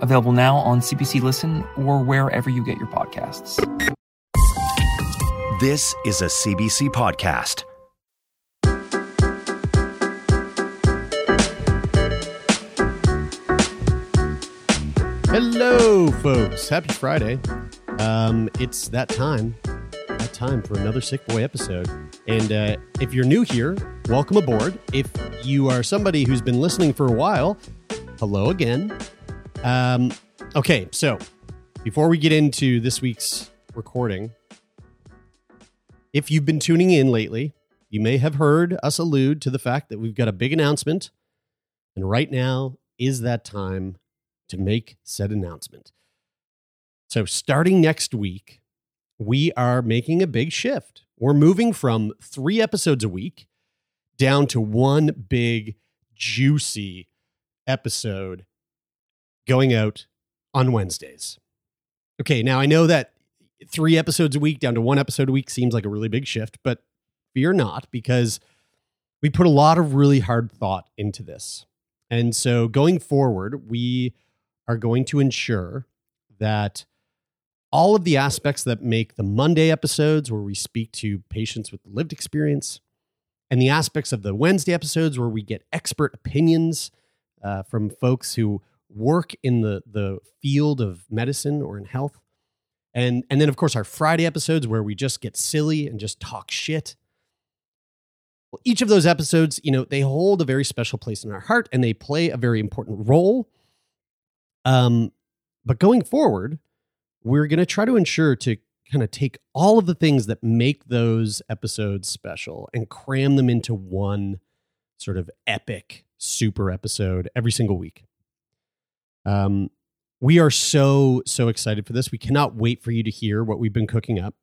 available now on CBC Listen or wherever you get your podcasts. This is a CBC podcast. Hello, folks. Happy Friday. Um, it's that time, that time for another Sickboy episode. And uh, if you're new here, welcome aboard. If you are somebody who's been listening for a while, hello again. Um, okay, so before we get into this week's recording, if you've been tuning in lately, you may have heard us allude to the fact that we've got a big announcement. And right now is that time to make said announcement. So, starting next week, we are making a big shift. We're moving from three episodes a week down to one big, juicy episode going out on Wednesdays. Okay, now I know that three episodes a week down to one episode a week seems like a really big shift, but fear not because we put a lot of really hard thought into this. And so going forward, we are going to ensure that all of the aspects that make the Monday episodes, where we speak to patients with lived experience, and the aspects of the Wednesday episodes, where we get expert opinions uh, from folks who work in the, the field of medicine or in health. And, and then, of course, our Friday episodes, where we just get silly and just talk shit. Well, each of those episodes, you know, they hold a very special place in our heart and they play a very important role. Um, but going forward, we're going to try to ensure to kind of take all of the things that make those episodes special and cram them into one sort of epic super episode every single week. Um, we are so so excited for this. We cannot wait for you to hear what we've been cooking up.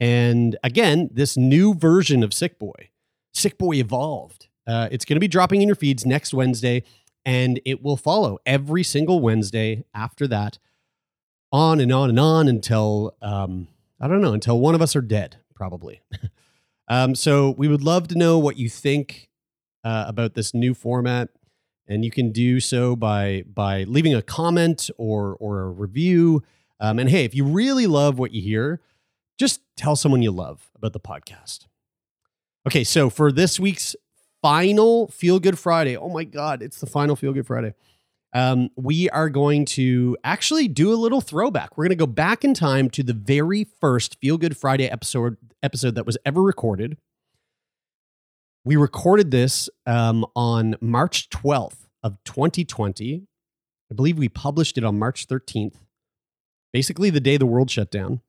And again, this new version of Sickboy, Sick Boy Evolved. Uh, it's going to be dropping in your feeds next Wednesday and it will follow every single Wednesday after that, on and on and on until um, I don't know until one of us are dead, probably. um, so we would love to know what you think uh, about this new format, and you can do so by by leaving a comment or or a review. Um, and hey, if you really love what you hear, just tell someone you love about the podcast. Okay, so for this week's final Feel Good Friday. Oh my God, it's the final Feel Good Friday. Um, we are going to actually do a little throwback. We're going to go back in time to the very first Feel Good Friday episode episode that was ever recorded. We recorded this um, on March 12th of 2020. I believe we published it on March 13th, basically the day the world shut down.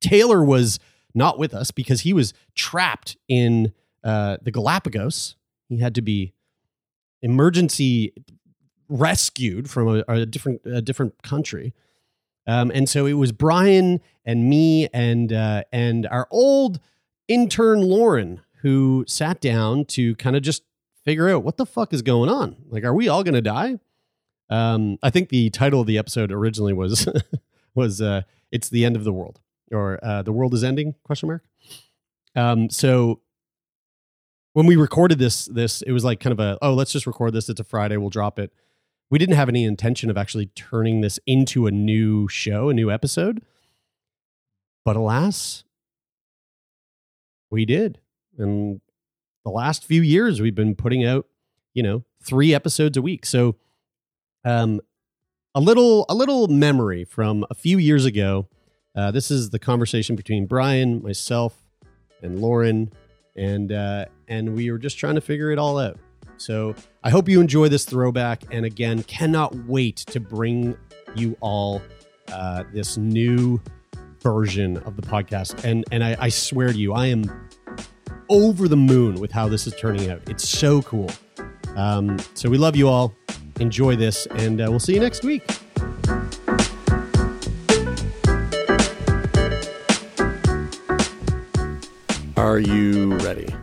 Taylor was not with us because he was trapped in uh, the Galapagos. He had to be emergency rescued from a, a different a different country. Um, and so it was Brian and me and uh, and our old intern Lauren who sat down to kind of just figure out what the fuck is going on. Like, are we all going to die? Um, I think the title of the episode originally was was uh, "It's the End of the World" or uh, "The World is Ending?" Question mark. Um, so when we recorded this this it was like kind of a oh let's just record this it's a friday we'll drop it we didn't have any intention of actually turning this into a new show a new episode but alas we did and the last few years we've been putting out you know three episodes a week so um a little a little memory from a few years ago uh, this is the conversation between brian myself and lauren and uh, and we were just trying to figure it all out. So I hope you enjoy this throwback, and again, cannot wait to bring you all uh, this new version of the podcast. And and I, I swear to you, I am over the moon with how this is turning out. It's so cool. Um, so we love you all. Enjoy this, and uh, we'll see you next week. Are you ready?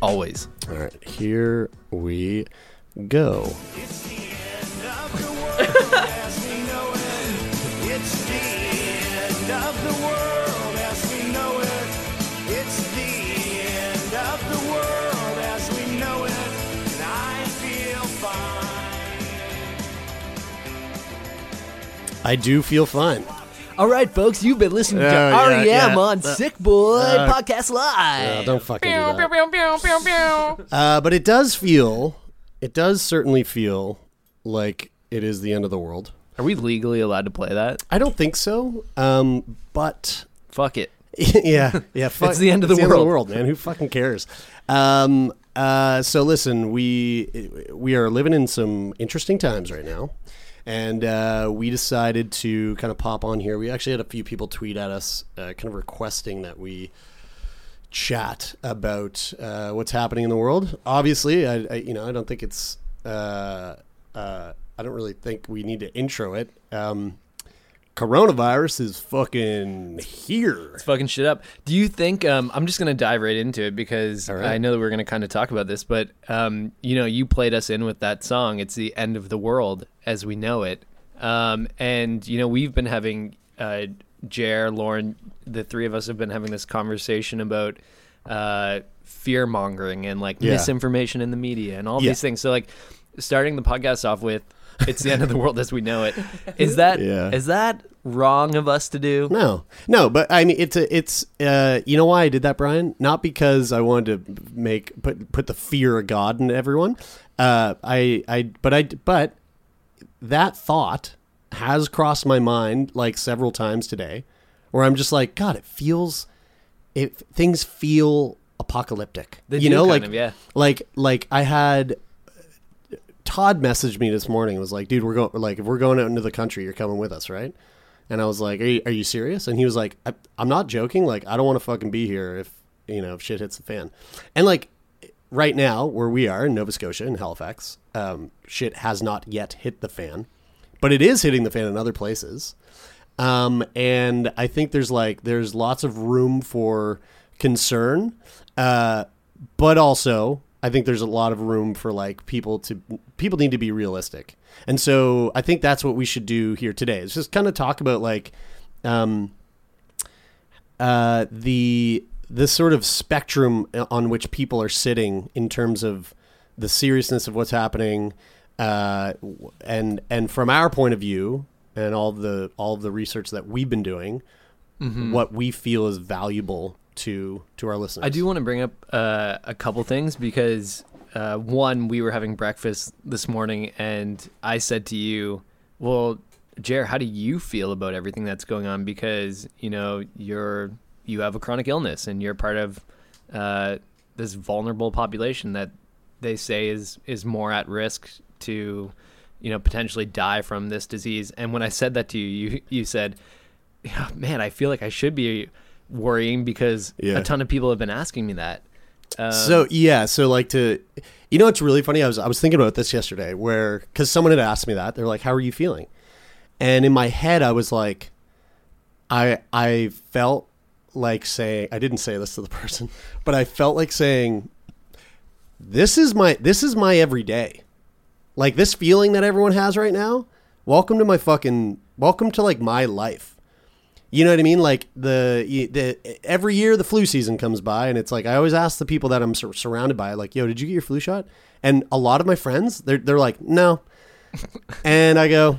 Always. All right, here we go. I do feel fine. All right, folks, you've been listening Oh, to yeah, REM yeah. on Uh, Sickboy uh, Podcast Live. Uh, don't fucking do that. Uh, but it does feel, it does certainly feel like it is the end of the world. Are we legally allowed to play that? I don't think so. Um, but Fuck it. yeah, yeah. Fuck, It's the end of it's the world. world, man. Who fucking cares? Um, uh, so listen, we we are living in some interesting times right now, and uh, we decided to kind of pop on here. We actually had a few people tweet at us, uh, kind of requesting that we chat about uh, what's happening in the world. Obviously, I, I you know I don't think it's uh, uh, I don't really think we need to intro it. Um, coronavirus is fucking here. It's fucking shit up. Do you think? Um, I'm just gonna dive right into it because right. I know that we're gonna kind of talk about this, but um, you know, you played us in with that song. It's the end of the world as we know it, um, and you know, we've been having uh, Jer, Lauren, the three of us have been having this conversation about uh, fear mongering and like Yeah. misinformation in the media and all Yeah. these things. So like, starting the podcast off with. It's the end of the world as we know it. Is that is Yeah. is that wrong of us to do? No, no, but I mean, it's a, it's, uh, you know why I did that, Brian? Not because I wanted to make put put the fear of God into everyone. Uh, I, I, but I, but that thought has crossed my mind like several times today, where I'm just like, God, it feels, it things feel apocalyptic. They you do know, kind like, of, yeah. like, like I had Todd messaged me this morning. Was like, dude, we're going. Like, if we're going out into the country, you're coming with us, right? And I was like, are you, are you serious? And he was like, I, I'm not joking. Like, I don't want to fucking be here if you know if shit hits the fan. And like, right now where we are in Nova Scotia in Halifax, um, shit has not yet hit the fan, but it is hitting the fan in other places. Um, and I think there's like there's lots of room for concern, uh, but also I think there's a lot of room for like people to people need to be realistic, and so I think that's what we should do here today. Is just kind of talk about like um, uh, the the sort of spectrum on which people are sitting in terms of the seriousness of what's happening, uh, and and from our point of view, and all the all the research that we've been doing, what we feel is valuable to to our listeners. I do want to bring up uh, a couple things because uh, one, we were having breakfast this morning, and I said to you, "Well, Jer, how do you feel about everything that's going on? Because you know you're you have a chronic illness, and you're part of uh, this vulnerable population that they say is is more at risk to you know potentially die from this disease." And when I said that to you, you you said, "Man, I feel like I should be." Worrying because Yeah. a ton of people have been asking me that. Um, so yeah, so like to, you know, what's really funny. I was I was thinking about this yesterday, where because someone had asked me that they're like, "How are you feeling?" And in my head, I was like, I I felt like saying I didn't say this to the person, but I felt like saying, "This is my this is my everyday." Like this feeling that everyone has right now. Welcome to my fucking welcome to like my life. You know what I mean? Like the the every year the flu season comes by, and it's like I always ask the people that I'm sur- surrounded by, like, "Yo, did you get your flu shot?" And a lot of my friends, they're they're like, "No," and I go,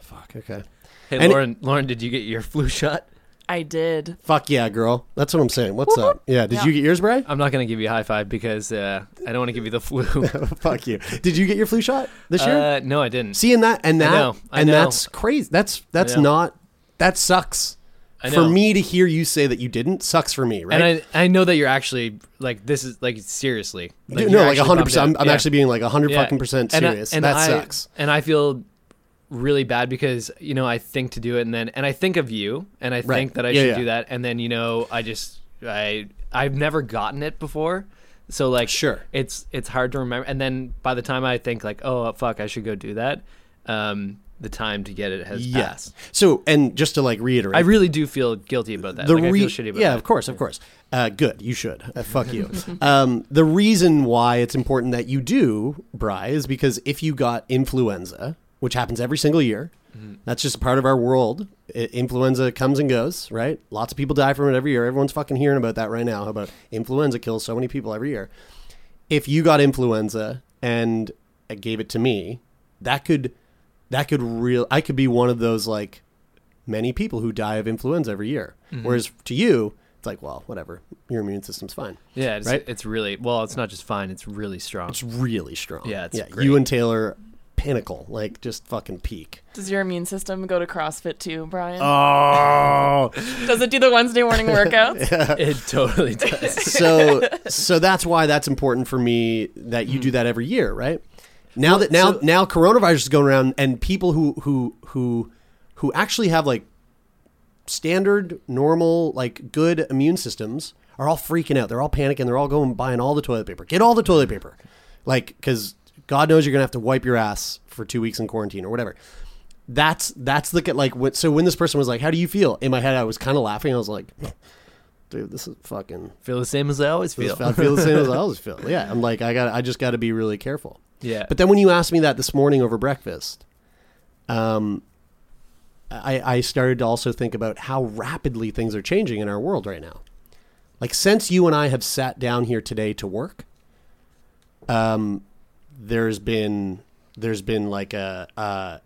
"Fuck, okay, hey, and it- Lauren, Lauren, did you get your flu shot? I did. fuck yeah, girl." That's what I'm saying. What's up? Yeah, did Yeah. you get yours, Bray? I'm not gonna give you a high five because uh, I don't want to give you the flu. fuck you. Did you get your flu shot this year? uh, no, I didn't. See, and that and I that know, I and know. that's crazy. That's that's not that sucks. For me to hear you say that you didn't sucks for me, right? and I I know that you're actually like this is like seriously. You're no, like hundred percent. I'm. I'm Yeah. actually being like hundred Yeah. fucking percent And I- serious. and that I- sucks. And I feel really bad because you know I think to do it and then and I think of you and I Right. think that I Yeah, should do that and then you know I just I I've never gotten it before. So like Sure. it's it's hard to remember and then by the time I think like oh fuck I should go do that um the time to get it has Yes. passed. So, and just to like reiterate, I really do feel guilty about that. the like, I re- feel shitty about yeah, that. of course, of course. Uh, good, you should. Uh, fuck you. um, the reason why it's important that you do, Bry, is because if you got influenza, which happens every single year, that's just a part of our world. I- influenza comes and goes, right? Lots of people die from it every year. Everyone's fucking hearing about that right now. How about influenza kills so many people every year? If you got influenza and gave it to me, that could that could real I could be one of those like many people who die of influenza every year. Mm-hmm. Whereas to you, it's like, well, whatever. Your immune system's fine. Yeah, it's, Right? it's really well. It's not just fine; it's really strong. It's really strong. Yeah, it's yeah. great. You and Taylor, pinnacle, like just fucking peak. Does your immune system go to CrossFit too, Brian? Oh, Does it do the Wednesday morning workouts? it totally does. so so that's why that's important for me that you do mm-hmm. that every year, right? Now that now so- now coronavirus is going around and people who who who who actually have like standard normal like good immune systems are all freaking out. They're all panicking. They're all going buying all the toilet paper. Get all the toilet paper. Like cuz God knows you're going to have to wipe your ass for 2 weeks in quarantine or whatever. That's that's the like so when this person was like, "How do you feel?" In my head I was kind of laughing. I was like, dude, this is fucking feel the same as I always feel. I feel the same as I always feel. Yeah, I'm like I got I just got to be really careful. Yeah, But then when you asked me that this morning over breakfast, um, I I started to also think about how rapidly things are changing in our world right now. Like since you and I have sat down here today to work, um, there's been there's been like a. a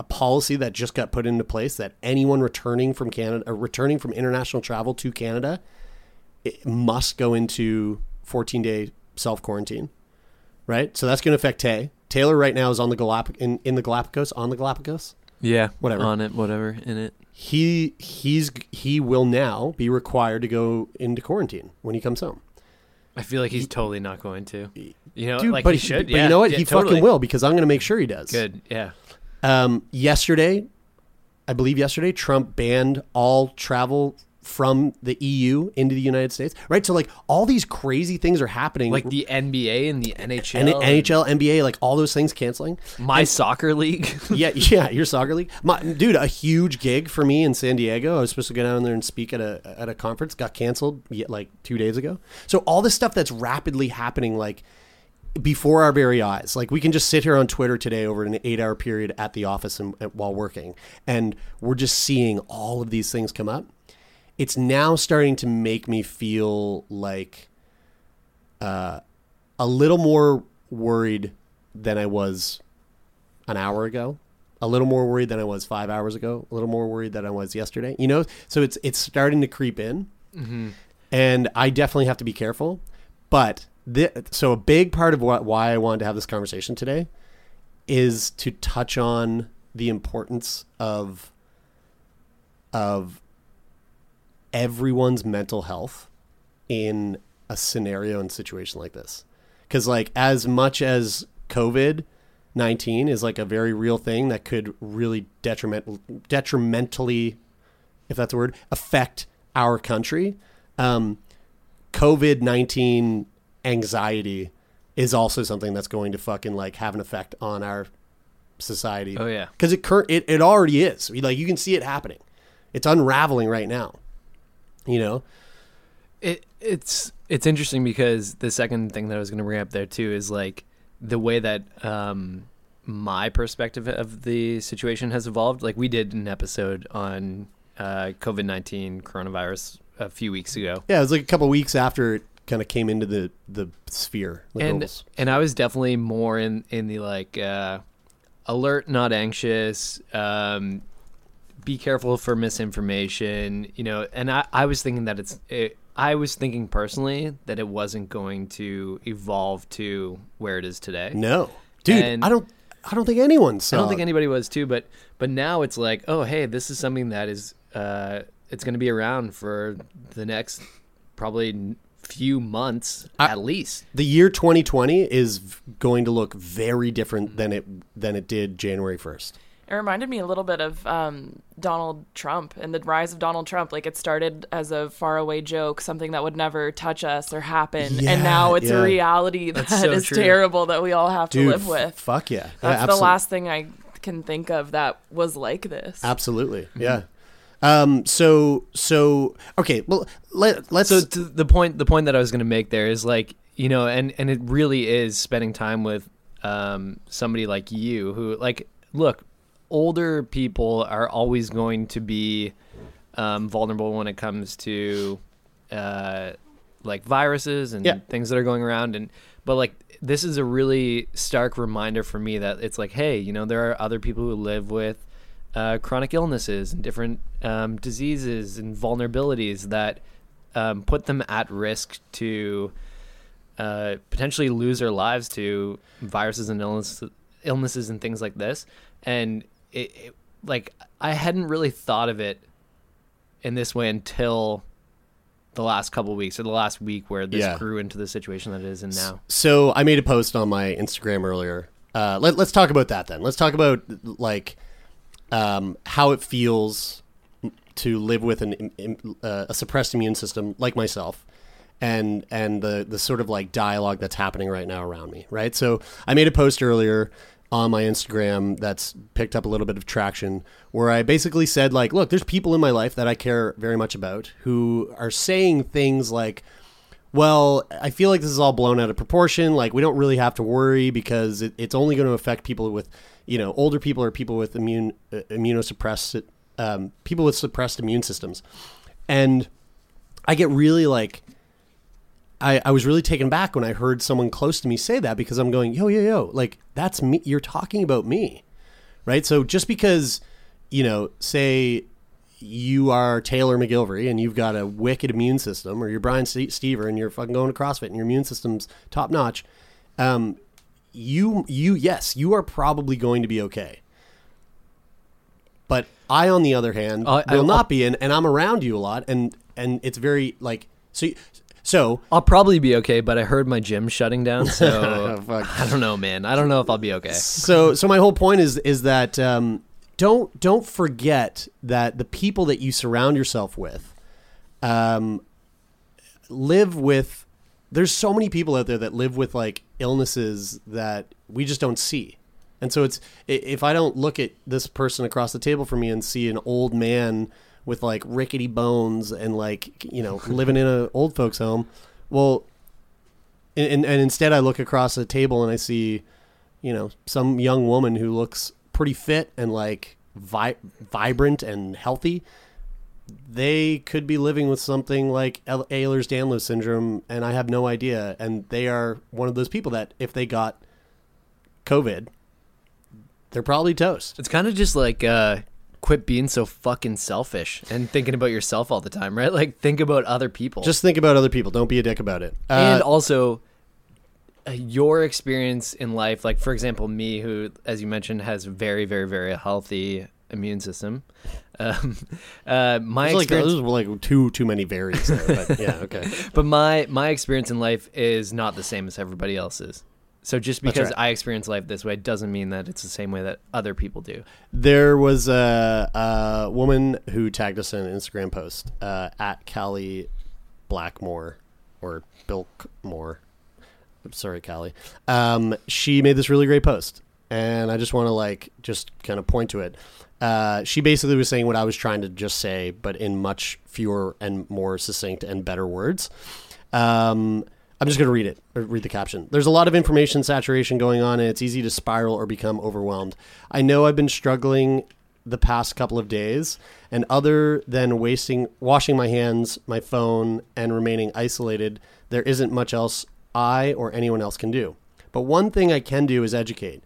a policy that just got put into place that anyone returning from Canada or returning from international travel to Canada must go into 14 day self quarantine, right? So that's going to affect Tay. Taylor right now is on the Galap- in, in the Galapagos on the Galapagos. yeah, whatever. on it, whatever in it. He he's he will now be required to go into quarantine when he comes home. I feel like he's totally not going to. You know, Dude, like but he should. But yeah, you know what? yeah, he totally. fucking will because I'm going to make sure he does. Good. Yeah. Um, yesterday, I believe yesterday, Trump banned all travel from the EU into the United States. Right. So like all these crazy things are happening. Like the NBA and the NHL. N- NHL, NBA, like all those things canceling. My soccer league. yeah, yeah, your soccer league, My, dude. A huge gig for me in San Diego. I was supposed to go down there and speak at a at a conference. Got canceled yet like two days ago. So all this stuff that's rapidly happening, like before our very eyes. Like we can just sit here on Twitter today over an eight hour period at the office and, and while working, and we're just seeing all of these things come up. It's now starting to make me feel like uh, a little more worried than I was an hour ago. A little more worried than I was five hours ago. A little more worried than I was yesterday. You know, so it's it's starting to creep in, and I definitely have to be careful. But thi- so a big part of what why I wanted to have this conversation today is to touch on the importance of of everyone's mental health in a scenario and situation like this. Because like as much as COVID nineteen is like a very real thing that could really detriment detrimentally, if that's a word, affect our country. Um, COVID nineteen anxiety is also something that's going to fucking like have an effect on our society. Oh, yeah. because it current it, it already is. Like you can see it happening. It's unraveling right now. You know, It it's it's interesting because the second thing that I was going to bring up there too is like the way that um, my perspective of the situation has evolved. Like we did an episode on uh, COVID nineteen coronavirus a few weeks ago, yeah, it was like a couple weeks after it kind of came into the the sphere. Like and almost. and I was definitely more in in the like uh, alert, not anxious. Um, be careful for misinformation, you know. And I, I was thinking that it's, it, I was thinking personally that it wasn't going to evolve to where it is today. no, dude, And- I don't. I don't think anyone saw. I don't think anybody was too, but but now it's like, oh hey, this is something that is, uh, it's going to be around for the next probably few months I- at least. the year 2020 is going to look very different than it than it did January 1st. It reminded me a little bit of um, Donald Trump and the rise of Donald Trump. Like it started as a faraway joke, something that would never touch us or happen, Yeah, and now it's yeah. a reality that is so true. terrible that we all have to live with. fuck yeah. Yeah, That's the last thing I can think of that was like this. Absolutely. Yeah. Um, so, so, okay. Well, let, let's, So to the point, the point that I was going to make there is like you know, and and it really is spending time with um, somebody like you who like look, older people are always going to be um, vulnerable when it comes to uh, like viruses and Yeah. things that are going around and but like this is a really stark reminder for me that it's like hey you know there are other people who live with uh, chronic illnesses and different um, diseases and vulnerabilities that um, put them at risk to uh, potentially lose their lives to viruses and illness, illnesses and things like this. And it, it, like I hadn't really thought of it in this way until the last couple weeks or the last week where this Yeah. grew into the situation that it is in now. So I made a post on my Instagram earlier. Uh, let, let's talk about that then. Let's talk about like um, how it feels to live with an uh, a suppressed immune system like myself, and and the the sort of like dialogue that's happening right now around me. Right. So I made a post earlier on my Instagram that's picked up a little bit of traction where I basically said like, look, there's people in my life that I care very much about who are saying things like well, I feel like this is all blown out of proportion. Like we don't really have to worry because it, it's only going to affect people with, you know, older people or people with immune uh, immunosuppressed um, people with suppressed immune systems, and I get really like. I, I was really taken back when I heard someone close to me say that because I'm going, yo, yo, yo, like that's me. You're talking about me, right? So just because, you know, say you are Taylor MacGillivary and you've got a wicked immune system, or you're Brian Ste- Stever and you're fucking going to CrossFit and your immune system's top notch, um, you you yes, you are probably going to be okay. But I, on the other hand, I- will not be, and, and I'm around you a lot, and and it's very like so. So I'll probably be okay, but I heard my gym shutting down, so Oh. I don't know, man. I don't know if I'll be okay. so so my whole point is is that um, don't don't forget that the people that you surround yourself with um, live with there's so many people out there that live with like illnesses that we just don't see and so it's if i don't look at this person across the table from me and see an old man with like rickety bones and like you know living in an old folks home well and, and, instead i look across the table and i see you know some young woman who looks pretty fit and like vi- vibrant and healthy they could be living with something like Ehlers-Danlos syndrome, and I have no idea. And they are one of those people that if they got COVID, they're probably toast. It's kind of just like uh, quit being so fucking selfish and thinking about yourself all the time, right? Like think about other people. Just think about other people. Don't be a dick about it. and Uh, also uh, your experience in life like for example me who as you mentioned has a very very very healthy immune system um, uh, my like, experience there's like too too many varies there, but yeah, okay. but my my experience in life is not the same as everybody else's so just because right. i experience life this way doesn't mean that it's the same way that other people do There was a, a woman who tagged us in an Instagram post uh, at Callie Blackmore or Bilkmore. I'm sorry, Callie. Um, she made this really great post, and I just want to like just kind of point to it. Uh, she basically was saying what I was trying to just say, but in much fewer and more succinct and better words. Um, I'm just going to read it, read the caption. There's a lot of information saturation going on, and it's easy to spiral or become overwhelmed. I know I've been struggling the past couple of days, and other than wasting, washing my hands, my phone, and remaining isolated, there isn't much else I or anyone else can do. But one thing I can do is educate.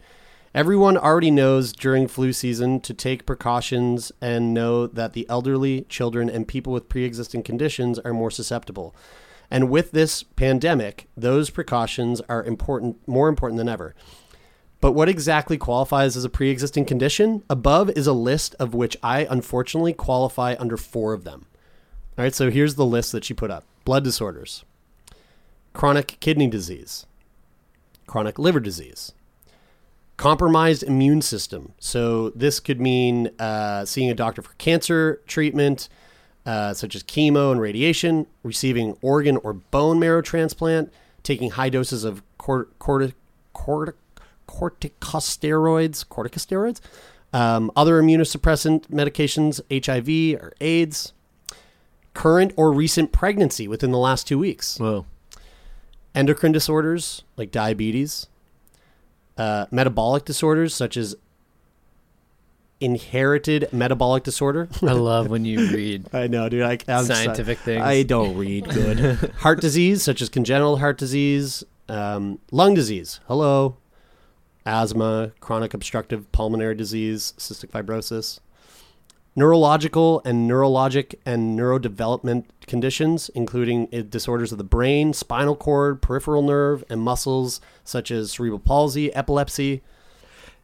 Everyone already knows during flu season to take precautions and know that the elderly, children, and people with pre existing conditions are more susceptible. And with this pandemic, those precautions are important, more important than ever. But what exactly qualifies as a pre existing condition? Above is a list of which I unfortunately qualify under four of them. All right, so here's the list that she put up blood disorders, chronic kidney disease, chronic liver disease, compromised immune system. So this could mean uh, seeing a doctor for cancer treatment, uh, such as chemo and radiation, receiving organ or bone marrow transplant, taking high doses of cort- corti- corti- corticosteroids, corticosteroids, Um, other immunosuppressant medications, HIV or AIDS, current or recent pregnancy within the last two weeks, Whoa. endocrine disorders like diabetes, uh, metabolic disorders such as inherited metabolic disorder. I love when you read I know, dude. I, I'm scientific things. I don't read good. heart disease, such as congenital heart disease, um, lung disease. Hello. Asthma, chronic obstructive pulmonary disease, cystic fibrosis. Neurological and neurologic and neurodevelopment conditions, including uh, disorders of the brain, spinal cord, peripheral nerve, and muscles, such as cerebral palsy, epilepsy,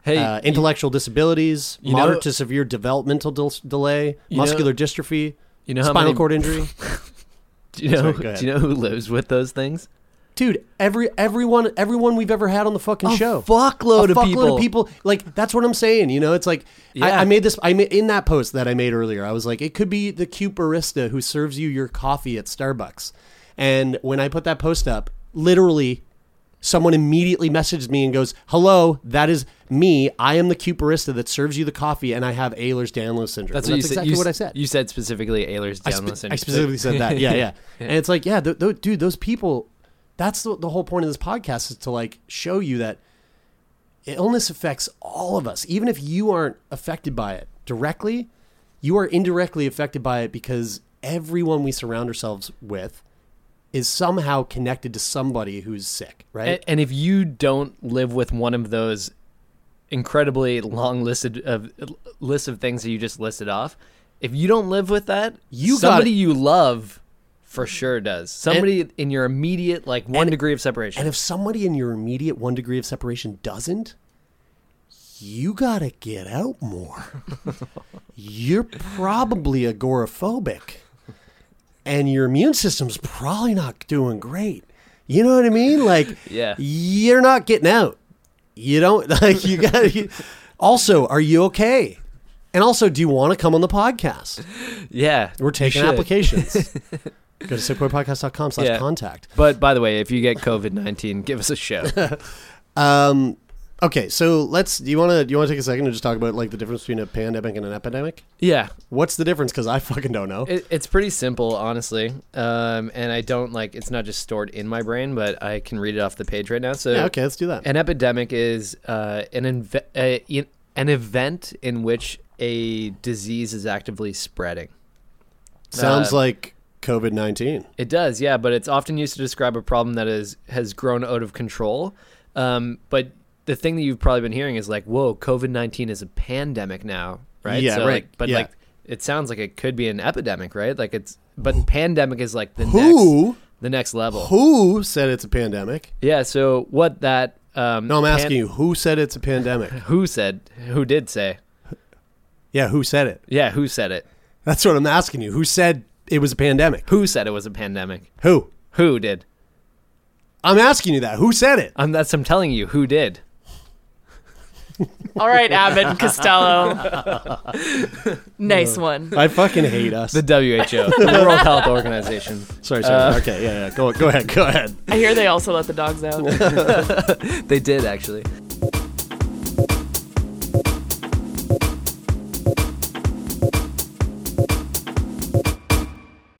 hey, uh, intellectual disabilities, you know- moderate to severe developmental del- delay, You know- muscular dystrophy, you know spinal many, cord injury. Do you know? Sorry, do you know who lives with those things? Dude, every everyone everyone we've ever had on the fucking show. fuckload a of fuckload people. of people. Like that's what I'm saying. You know, it's like I, I made this. I made in that post that I made earlier. I was like, it could be the cute barista who serves you your coffee at Starbucks. And when I put that post up, literally, someone immediately messaged me and goes, "Hello, that is me. I am the cute barista that serves you the coffee, and I have Ehlers-Danlos syndrome." That's what you exactly said. What I said. You said specifically Ehlers I, Danlos spe- syndrome. I specifically said that. Yeah, yeah. And it's like, yeah, th- th- dude, those people. That's the, the whole point of this podcast is to like show you that illness affects all of us, even if you aren't affected by it directly. You are indirectly affected by it because everyone we surround ourselves with is somehow connected to somebody who's sick, right? And, and if you don't live with one of those incredibly long listed of list of things that you just listed off, if you don't live with that, You somebody you love for sure does. Somebody in your immediate like one and- degree of separation. And if somebody in your immediate one degree of separation doesn't, you gotta get out more. You're probably agoraphobic, and your immune system's probably not doing great. You know what I mean? Like, Yeah. you're not getting out. You don't like. You got. to Also, are you okay? And also, do you want to come on the podcast? yeah, We're taking applications. Go to sickboypodcast.com slash contact. But by the way, if you get COVID nineteen, give us a show. Um, okay, so let's. Do you want to? Do you want to take a second and just talk about like the difference between a pandemic and an epidemic? yeah, What's the difference? Because I fucking don't know. It, it's pretty simple, honestly. Um, and I don't like it's not just stored in my brain, but I can read it off the page right now. So yeah, okay, let's do that. an epidemic is uh, an inve- uh, an event in which a disease is actively spreading. Sounds uh, like COVID nineteen. It does, yeah, but it's often used to describe a problem that is has grown out of control. Um, but the thing that you've probably been hearing is like, "Whoa, COVID nineteen is a pandemic now, right?" Yeah, so, right, Like, but yeah. like, it sounds like it could be an epidemic, right? Like it's, but pandemic is like the Who? next, the next level. Who said it's a pandemic? Yeah. So what that? Um, No, I'm pan- asking you. Who said it's a pandemic? Who said? Who did say? yeah, who said it? Yeah, who said it? That's what I'm asking you. Who said it was a pandemic? Who said it was a pandemic? Who? Who did? I'm asking you that. Who said it? I'm that's I'm telling you. Who did? All right, Abbott and Costello. nice one. I fucking hate us. The WHO, the World Health Organization. sorry, sorry. Uh, okay, yeah, yeah. Go, go ahead, go ahead. I hear they also let the dogs out. They did actually.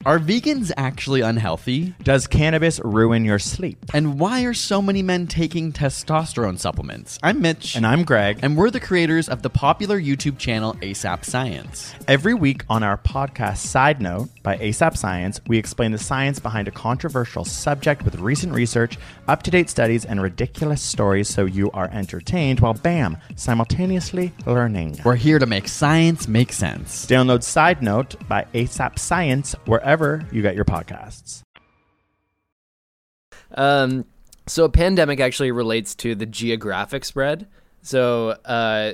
Are vegans actually unhealthy? Does cannabis ruin your sleep? And why are so many men taking testosterone supplements? I'm Mitch. And I'm Greg. And we're the creators of the popular YouTube channel ASAP Science. Every week on our podcast Side Note by ASAP Science, we explain the science behind a controversial subject with recent research, up to date studies, and ridiculous stories so you are entertained while, bam, simultaneously learning. We're here to make science make sense. Download Side Note by ASAP Science wherever you get your podcasts. Um, so a pandemic actually relates to the geographic spread. So uh,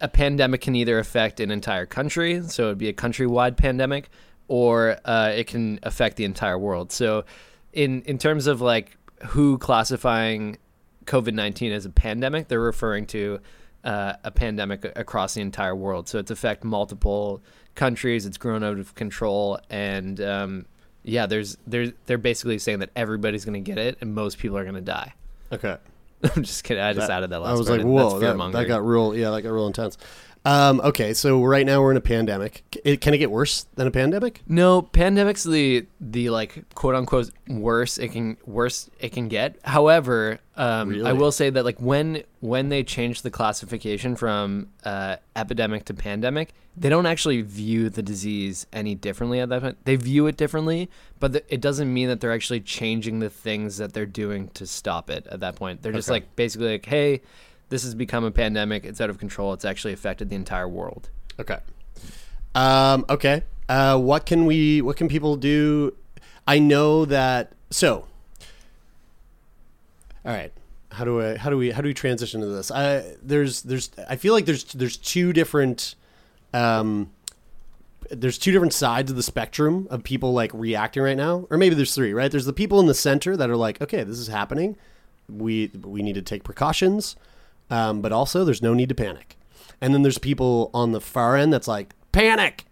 a pandemic can either affect an entire country, so it'd be a countrywide pandemic, or uh, it can affect the entire world. So in in terms of like who classifying COVID nineteen as a pandemic, they're referring to uh, a pandemic across the entire world. So it's affect multiple countries. It's grown out of control, and um, yeah, there's there's they're basically saying that everybody's gonna get it, and most people are gonna die. Okay. I'm just kidding. I just added that last. I was part like, whoa, that, that got real. Yeah, that got real intense. Um, okay, so right now we're in a pandemic. It, can it get worse than a pandemic? No, pandemic's the the like quote unquote worse it can worse it can get. However, um, I will say that like when when they changed the classification from uh, epidemic to pandemic, they don't actually view the disease any differently at that point. They view it differently, but th- it doesn't mean that they're actually changing the things that they're doing to stop it at that point. They're just Okay. like basically like, hey, this has become a pandemic. It's out of control. It's actually affected the entire world. Okay. Um, okay. Uh, what can we? What can people do? I know that. So, all right. How do I? How do we? How do we transition to this? I there's there's. I feel like there's there's two different. Um, there's two different sides of the spectrum of people like reacting right now, or maybe there's three. Right? There's the people in the center that are like, okay, this is happening. We we need to take precautions, um, but also there's no need to panic. And then there's people on the far end that's like, panic,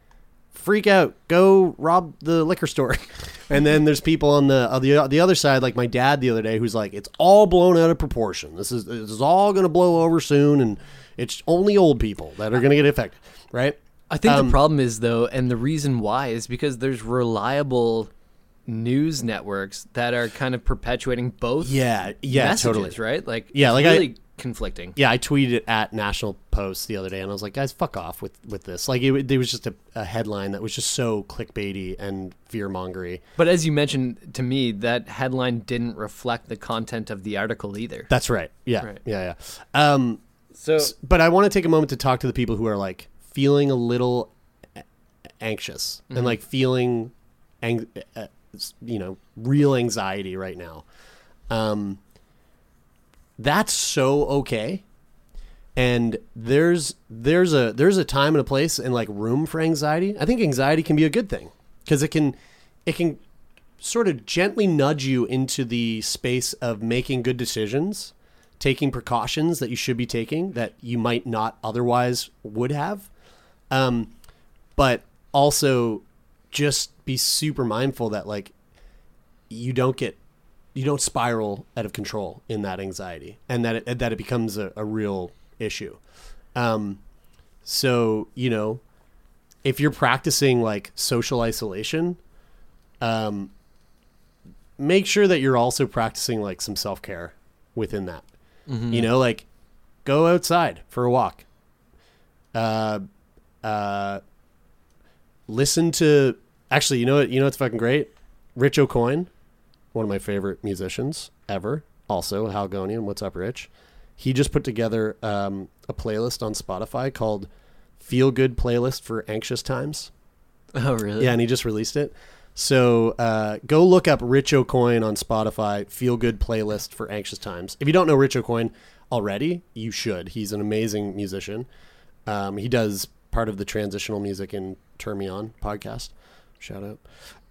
freak out, go rob the liquor store. and then there's people on the on the the other side, like my dad the other day, who's like, it's all blown out of proportion. This is this is all going to blow over soon, and it's only old people that are going to get affected, right? I think Um, the problem is though, and the reason why is because there's reliable news networks that are kind of perpetuating both. Yeah, yeah, messages, totally. right? Like, Yeah, it's like I- really conflicting. Yeah, I tweeted at National Post the other day, and I was like, guys, fuck off with with this. Like, it, it was just a, a headline that was just so clickbaity and fear mongery. But as you mentioned to me, that headline didn't reflect the content of the article either. That's right. Yeah, Right. yeah, yeah. Um, So- but I want to take a moment to talk to the people who are like feeling a little a- anxious Mhm. and like feeling, ang- uh, s- you know, real anxiety right now. Um, that's so okay. And there's there's a there's a time and a place and like room for anxiety. I think anxiety can be a good thing because it can it can sort of gently nudge you into the space of making good decisions, taking precautions that you should be taking that you might not otherwise would have. Um, but also just be super mindful that like you don't get you don't spiral out of control in that anxiety and that it, that it becomes a, a real issue. Um, so, you know, if you're practicing like social isolation, um, make sure that you're also practicing like some self care within that. Mhm. You know, like go outside for a walk. Uh, uh, listen to actually, you know what? You know what's fucking great? Rich Aucoin, one of my favorite musicians ever. Also, Haligonian. What's up, Rich? He just put together um, a playlist on Spotify called "Feel Good Playlist for Anxious Times." Oh, really? Yeah, and he just released it. So uh, go look up Rich Aucoin on Spotify. Feel good playlist for anxious times. If you don't know Rich Aucoin already, you should. He's an amazing musician. Um, he does part of the transitional music in Turn Me On podcast. Shout out.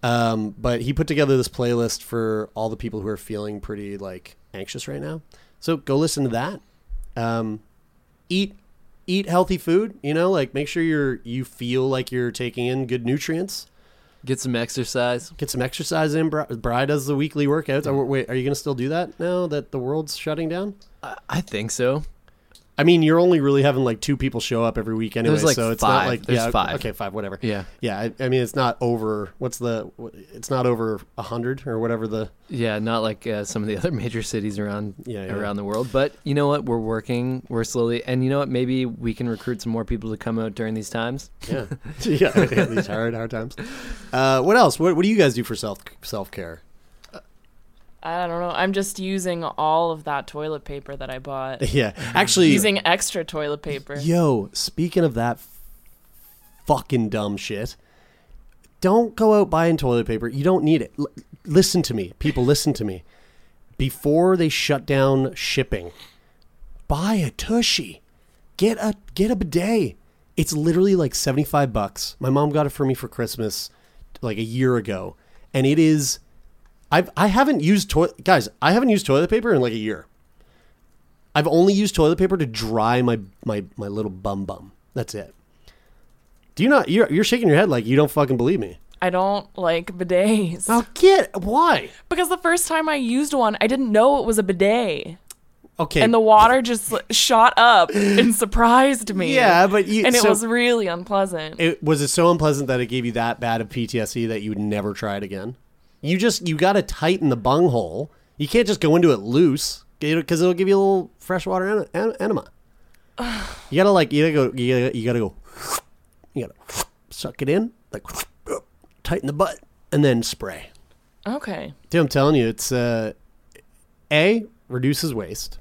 Um, but he put together this playlist for all the people who are feeling pretty like anxious right now. So go listen to that. Um, eat eat healthy food. You know, like make sure you're you feel like you're taking in good nutrients. Get some exercise. Get some exercise in. Bri Bri does the weekly workouts. Are, wait, are you going to still do that now that the world's shutting down? I, I think so. I mean, you're only really having like two people show up every week anyway, There's, like, so it's five. not like There's yeah, five. Okay, five, whatever. Yeah. yeah. I, I mean, it's not over. What's the? It's not over a hundred or whatever the. Yeah, not like uh, some of the other major cities around Yeah, yeah. around the world. But you know what? We're working. We're slowly, and you know what? Maybe we can recruit some more people to come out during these times. Yeah, yeah. These hard, hard times. Uh, what else? What What do you guys do for self self care? I don't know. I'm just using all of that toilet paper that I bought. Yeah, actually, using extra toilet paper. Yo, speaking of that f- fucking dumb shit, don't go out buying toilet paper. You don't need it. L- listen to me, people. Listen to me. Before they shut down shipping, buy a tushy. Get a get a bidet. It's literally like seventy five bucks. My mom got it for me for Christmas, like a year ago, and it is. I've I haven't used toilet guys. I haven't used toilet paper in like a year. I've only used toilet paper to dry my my my little bum bum. That's it. Do you not? You're you're shaking your head like you don't fucking believe me. I don't like bidets. Oh, get why? Because the first time I used one, I didn't know it was a bidet. okay. And the water just shot up and surprised me. Yeah, but you- and it so- was really unpleasant. It was it so unpleasant that it gave you that bad of PTSD that you would never try it again. You just you got to tighten the bung hole. You can't just go into it loose because it'll give you a little freshwater en- en- enema. You gotta like you gotta go you gotta, you gotta go you gotta suck it in like tighten the butt and then spray. okay. Dude, I'm telling you, it's uh, a reduces waste.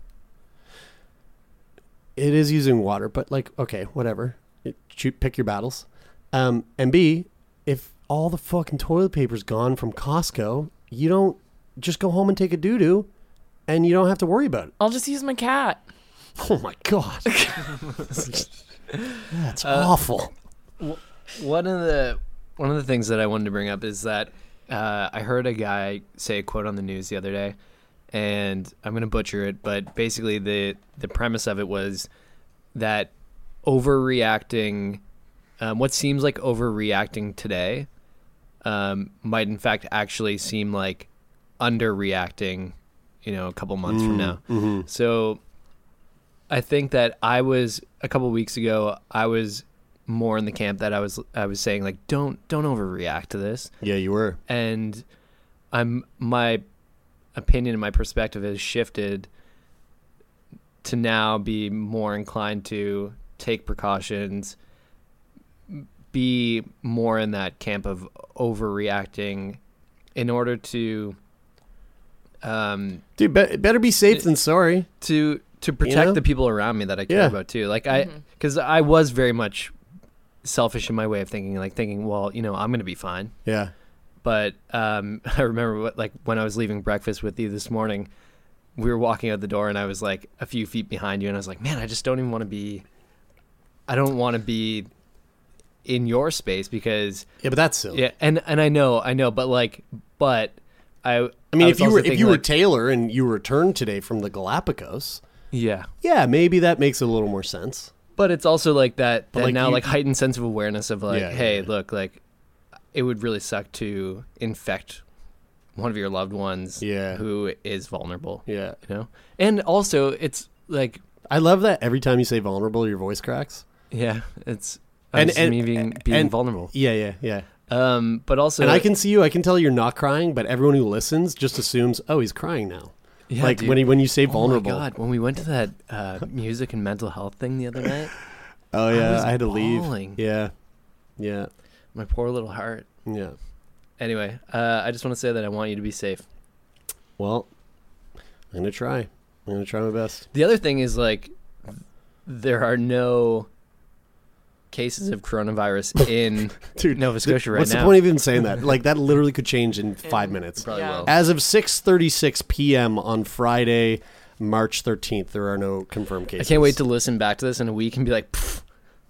It is using water, but like okay, whatever. It, shoot, pick your battles. Um, and B, if all the fucking toilet paper's gone from Costco, you don't just go home and take a doo doo, and you don't have to worry about it. I'll just use my cat. Oh my god, that's awful. One of the one of the things that I wanted to bring up is that uh, I heard a guy say a quote on the news the other day, and I'm going to butcher it, but basically the the premise of it was that overreacting, um, what seems like overreacting today, um, might in fact actually seem like underreacting, you know, a couple months from Mm, now. mhm. So I think that I was a couple weeks ago. I was more in the camp that I was. I was saying like, don't don't overreact to this. Yeah, you were. And I'm my opinion and my perspective has shifted to now be more inclined to take precautions, be more in that camp of overreacting, in order to. Um, Dude, be- better be safe than sorry. to to protect know? the people around me that I care Yeah. about too. Like I, because I was very much selfish in my way of thinking. Like thinking, well, you know, I'm gonna be fine. Yeah. But um, I remember what, like when I was leaving breakfast with you this morning, we were walking out the door, and I was like a few feet behind you, and I was like, man, I just don't even want to be. I don't want to be in your space because Yeah, but that's silly. yeah, and and I know, I know, but like, but I. I mean, was if you were if you were Taylor and you returned today from the Galapagos, yeah, yeah, maybe that makes a little more sense. But it's also like that, that like, now you- like heightened sense of awareness of like, Yeah, yeah, hey, yeah. look, like it would really suck to infect one of your loved ones Yeah. who is vulnerable. Yeah. You know? And also it's like I love that every time you say vulnerable, your voice cracks. yeah, it's And- and, me being being and- vulnerable. Yeah, yeah, yeah. Um but also and I can see you. I can tell you're not crying, but everyone who listens just assumes, oh, he's crying now. Yeah, like dude. when he, when you say Oh my vulnerable. God, when we went to that uh, music and mental health thing the other night, Oh I yeah, was I, had to bawling. leave. Yeah, yeah, my poor little heart. yeah. Anyway, uh, I just want to say that I want you to be safe. Well, I'm gonna try. I'm gonna try my best. The other thing is like there are no cases of coronavirus in Dude, Nova Scotia right What's now. What's the point of even saying that? Like that literally could change in five minutes. Probably Yeah. will. As of 6:36 p.m. on Friday, March 13th, there are no confirmed cases. I can't wait to listen back to this in a week and be like,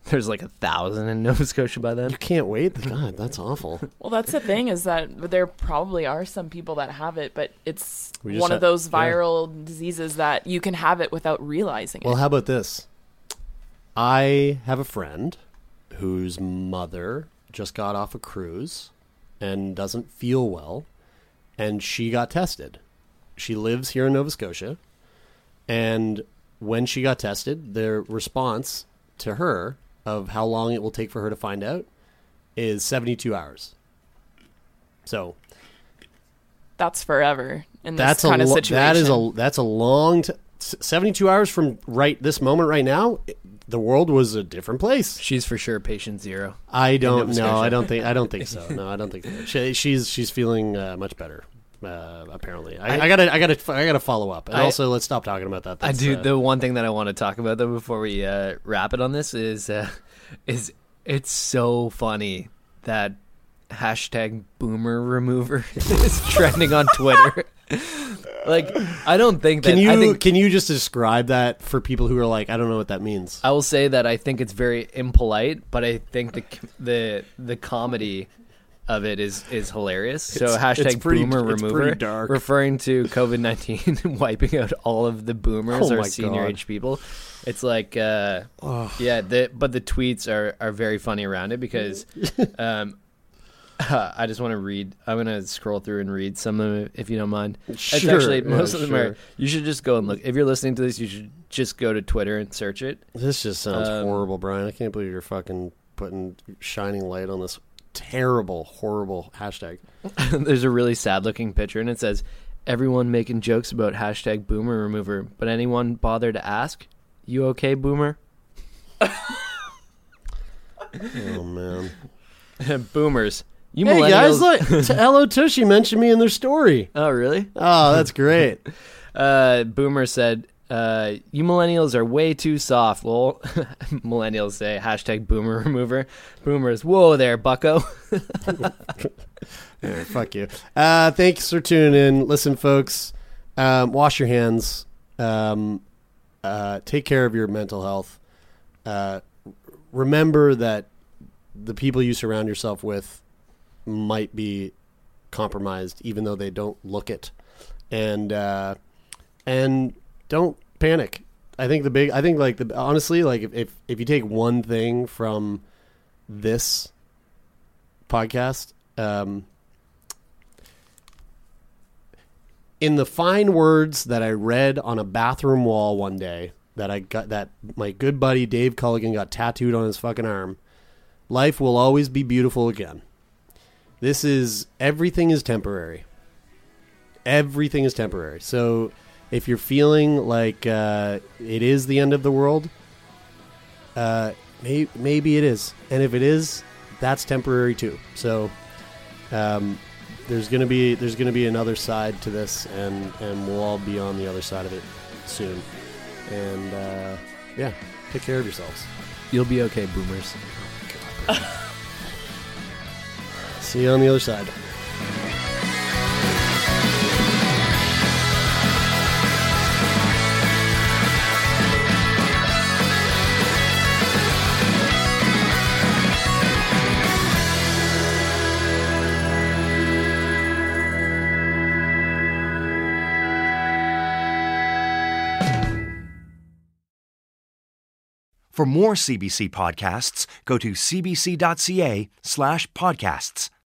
there's like a thousand in Nova Scotia by then. You can't wait. God, that's awful. Well, that's the thing is that there probably are some people that have it, but it's one ha- of those yeah. viral diseases that you can have it without realizing Well, it. how about this? I have a friend whose mother just got off a cruise and doesn't feel well, and she got tested. She lives here in Nova Scotia, and when she got tested, their response to her of how long it will take for her to find out is 72 hours. So That's forever in this that's a kind of situation. that is a that's a long t- s- 72 hours from right this moment right now it- the world was a different place She's for sure patient zero. i don't know i don't think i don't think so no i don't think so. she, she's she's feeling uh, much better uh, apparently I, I, I- gotta i gotta i gotta follow up and I- also let's stop talking about that I do. uh, the one thing that I want to talk about though before we uh, wrap it on this is uh, is it's so funny that hashtag boomer remover is trending on Twitter. like I don't think that can you I think can you just describe that for people who are like i don't know what that means I will say that I think it's very impolite, but I think the the the comedy of it is is hilarious. So It's- hashtag it's pretty- boomer remover, referring to COVID nineteen wiping out all of the boomers Oh or senior God. age people. It's like, uh, yeah, the, but the tweets are are very funny around it because, um, I just want to read. I'm gonna scroll through and read some of them if you don't mind. it's Sure, actually yeah, most of them sure. are. You should just go and look. If you're listening to this, you should just go to Twitter and search it. This just sounds Um, horrible, Brian. I can't believe you're fucking putting shining light on this terrible, horrible hashtag. There's a really sad looking picture, and it says, "Everyone making jokes about hashtag Boomer Remover, but anyone bother to ask, you okay, Boomer?" Oh man. Boomers. You hey guys, look! T- Hello Tushy mentioned me in their story. Oh, really? Oh, that's great. Uh, Boomer said, uh, "You millennials are way too soft." Well, millennials say hashtag Boomer Remover. Boomers, whoa there, Bucko. Yeah, fuck you. Uh, thanks for tuning in. Listen, folks, um, wash your hands. Um, uh, take care of your mental health. Uh, remember that the people you surround yourself with might be compromised, even though they don't look it. And uh, and don't panic. I think the big. I think like the honestly, like if if, if you take one thing from this podcast. Um, in the fine words that I read on a bathroom wall one day that I got that my good buddy Dave Culligan got tattooed on his fucking arm. Life will always be beautiful again. This is everything is temporary. Everything is temporary. So if you're feeling like uh, it is the end of the world, uh, may- maybe it is, and if it is, that's temporary too. So um, there's gonna be there's gonna be another side to this, and and we'll all be on the other side of it soon. And uh, yeah, take care of yourselves. You'll be okay, Boomers. See you on the other side. For more CBC podcasts, go to cbc.ca slash podcasts.